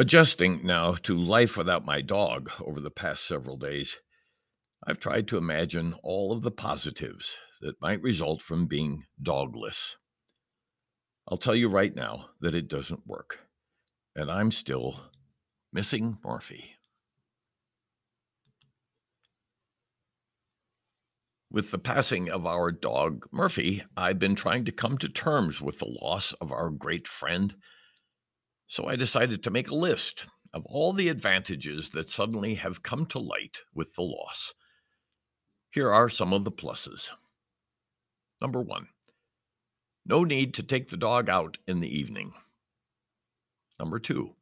Adjusting now to life without my dog over the past several days, I've tried to imagine all of the positives that might result from being dogless. I'll tell you right now that it doesn't work, and I'm still missing Murphy. With the passing of our dog Murphy, I've been trying to come to terms with the loss of our great friend. So I decided to make a list of all the advantages that suddenly have come to light with the loss. Here are some of the pluses. Number one, no need to take the dog out in the evening. Number two,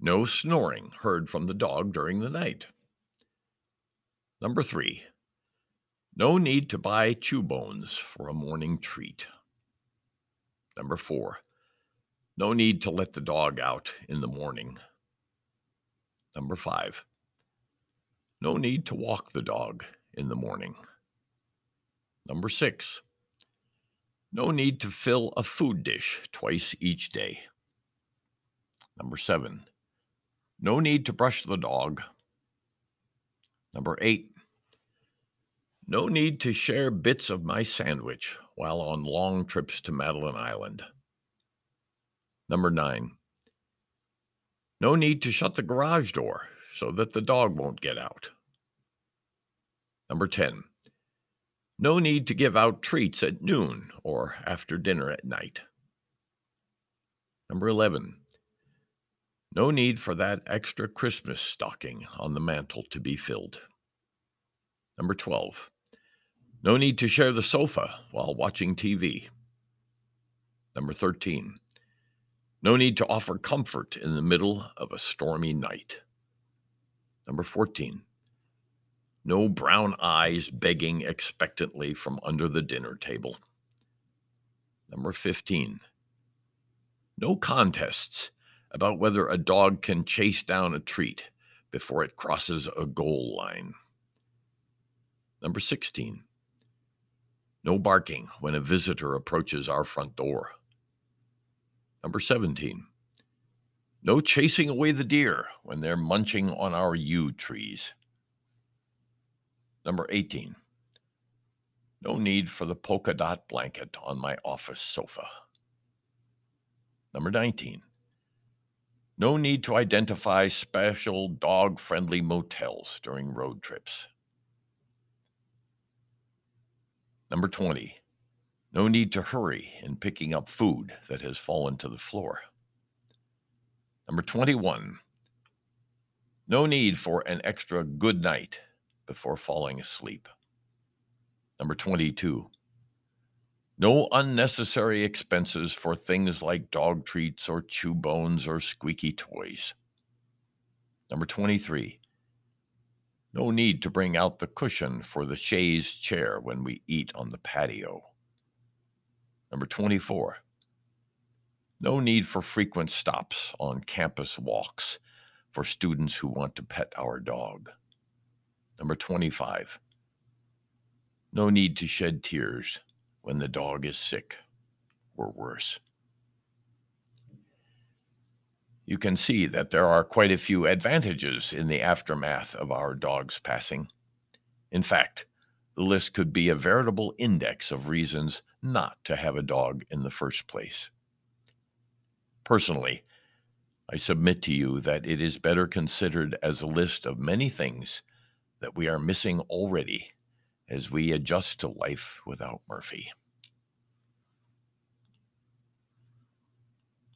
no snoring heard from the dog during the night. Number three, no need to buy chew bones for a morning treat. Number four, no need to let the dog out in the morning. Number five, no need to walk the dog in the morning. Number six, no need to fill a food dish twice each day. Number seven, no need to brush the dog. Number eight, no need to share bits of my sandwich while on long trips to Madeline Island. Number nine, no need to shut the garage door so that the dog won't get out. Number 10, no need to give out treats at noon or after dinner at night. Number 11, no need for that extra Christmas stocking on the mantle to be filled. Number 12, no need to share the sofa while watching TV. Number 13. No need to offer comfort in the middle of a stormy night. Number 14. No brown eyes begging expectantly from under the dinner table. Number 15. No contests about whether a dog can chase down a treat before it crosses a goal line. Number 16 no barking when a visitor approaches our front door. Number 17. No chasing away the deer when they're munching on our yew trees. Number 18. No need for the polka dot blanket on my office sofa. Number 19. No need to identify special dog friendly motels during road trips. Number 20. No need to hurry in picking up food that has fallen to the floor. Number 21. No need for an extra good night before falling asleep. Number 22. No unnecessary expenses for things like dog treats or chew bones or squeaky toys. Number 23. No need to bring out the cushion for the chaise chair when we eat on the patio. Number 24. No need for frequent stops on campus walks for students who want to pet our dog. Number 25. No need to shed tears when the dog is sick or worse you can see that there are quite a few advantages in the aftermath of our dog's passing. In fact, the list could be a veritable index of reasons not to have a dog in the first place. Personally, I submit to you that it is better considered as a list of many things that we are missing already as we adjust to life without Murphy.